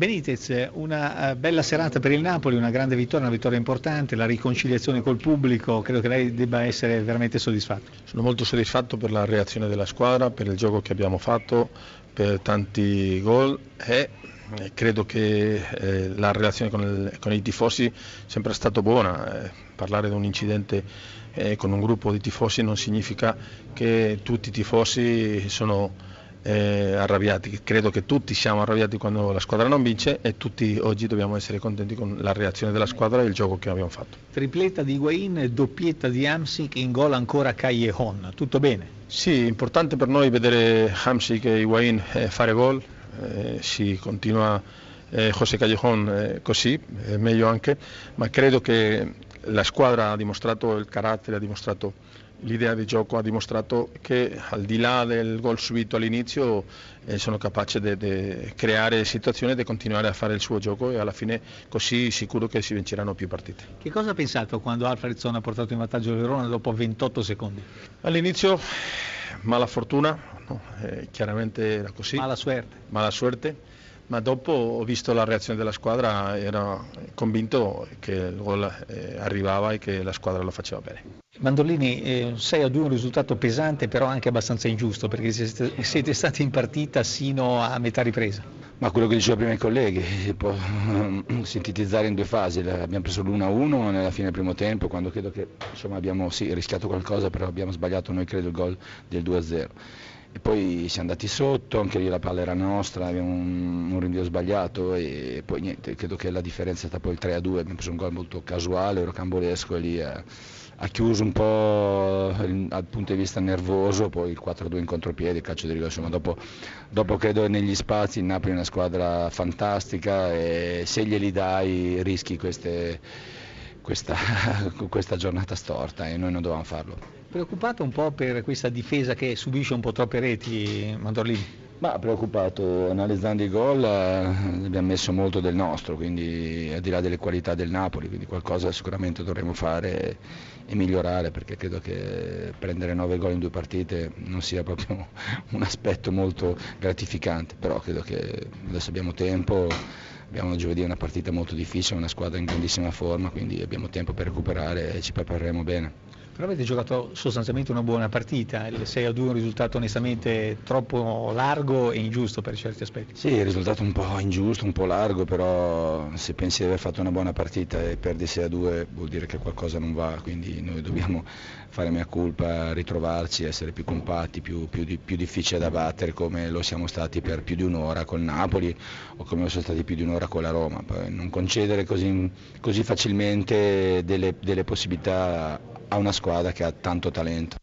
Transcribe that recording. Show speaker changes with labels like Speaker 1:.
Speaker 1: Benitez, una eh, bella serata per il Napoli, una grande vittoria, una vittoria importante, la riconciliazione col pubblico, credo che lei debba essere veramente soddisfatto.
Speaker 2: Sono molto soddisfatto per la reazione della squadra, per il gioco che abbiamo fatto, per tanti gol e credo che eh, la relazione con, il, con, i tifosi sia sempre stata buona. Eh, parlare di un incidente eh, con un gruppo di tifosi non significa che tutti i tifosi sono eh, arrabbiati. Credo che tutti siamo arrabbiati quando la squadra non vince e tutti oggi dobbiamo essere contenti con la reazione della squadra e il gioco che abbiamo fatto.
Speaker 1: Tripletta di Higuain, doppietta di Hamsik, in gol ancora Callejon. Tutto bene?
Speaker 2: Sì, importante per noi vedere Hamsik e Higuain eh, fare gol. Eh, si continua eh, José Callejon eh, così, meglio anche, ma credo che la squadra ha dimostrato il carattere, ha dimostrato l'idea di gioco ha dimostrato che al di là del gol subito all'inizio eh, sono capace di creare situazioni e di continuare a fare il suo gioco e alla fine così sicuro che si vinceranno più partite.
Speaker 1: Che cosa ha pensato quando Alfredson ha portato in vantaggio il Verona dopo 28 secondi?
Speaker 2: All'inizio mala fortuna, no? eh, chiaramente era così.
Speaker 1: Mala suerte.
Speaker 2: Mala suerte ma dopo ho visto la reazione della squadra, ero convinto che il gol eh, arrivava e che la squadra lo faceva bene.
Speaker 1: Mandolini, eh, 6 a 2 è un risultato pesante però anche abbastanza ingiusto perché siete, siete stati in partita sino a metà ripresa.
Speaker 3: Ma quello che diceva prima i colleghi, si può sintetizzare in due fasi, abbiamo preso l'1-1 nella fine del primo tempo quando credo che insomma, abbiamo sì, rischiato qualcosa però abbiamo sbagliato noi credo il gol del 2-0 e poi siamo andati sotto, anche lì la palla era nostra, abbiamo un, un rinvio sbagliato e poi niente, credo che la differenza stata poi il 3 a 2, abbiamo preso un gol molto casuale, rocambolesco e lì ha, ha chiuso un po' dal punto di vista nervoso, poi il 4 a 2 in contropiede, il calcio di rigore, insomma dopo, dopo credo negli spazi il Napoli è una squadra fantastica e se glieli dai rischi queste, questa, questa giornata storta e noi non dovevamo farlo.
Speaker 1: Preoccupato un po' per questa difesa che subisce un po' troppe reti, Mandorlini?
Speaker 3: Ma preoccupato, analizzando i gol eh, abbiamo messo molto del nostro, quindi al di là delle qualità del Napoli, quindi qualcosa sicuramente dovremo fare e migliorare perché credo che prendere 9 gol in due partite non sia proprio un aspetto molto gratificante, però credo che adesso abbiamo tempo, abbiamo giovedì una partita molto difficile, una squadra in grandissima forma, quindi abbiamo tempo per recuperare e ci prepareremo bene.
Speaker 1: Però avete giocato sostanzialmente una buona partita, il 6 a 2 è un risultato onestamente troppo largo e ingiusto per certi aspetti.
Speaker 3: Sì, è un risultato un po' ingiusto, un po' largo, però se pensi di aver fatto una buona partita e perdi 6 a 2 vuol dire che qualcosa non va, quindi noi dobbiamo fare mia colpa, ritrovarci, essere più compatti, più, più, più difficili da battere come lo siamo stati per più di un'ora col Napoli o come lo siamo stati più di un'ora con la Roma. Poi non concedere così, così facilmente delle, delle possibilità a una squadra che ha tanto talento.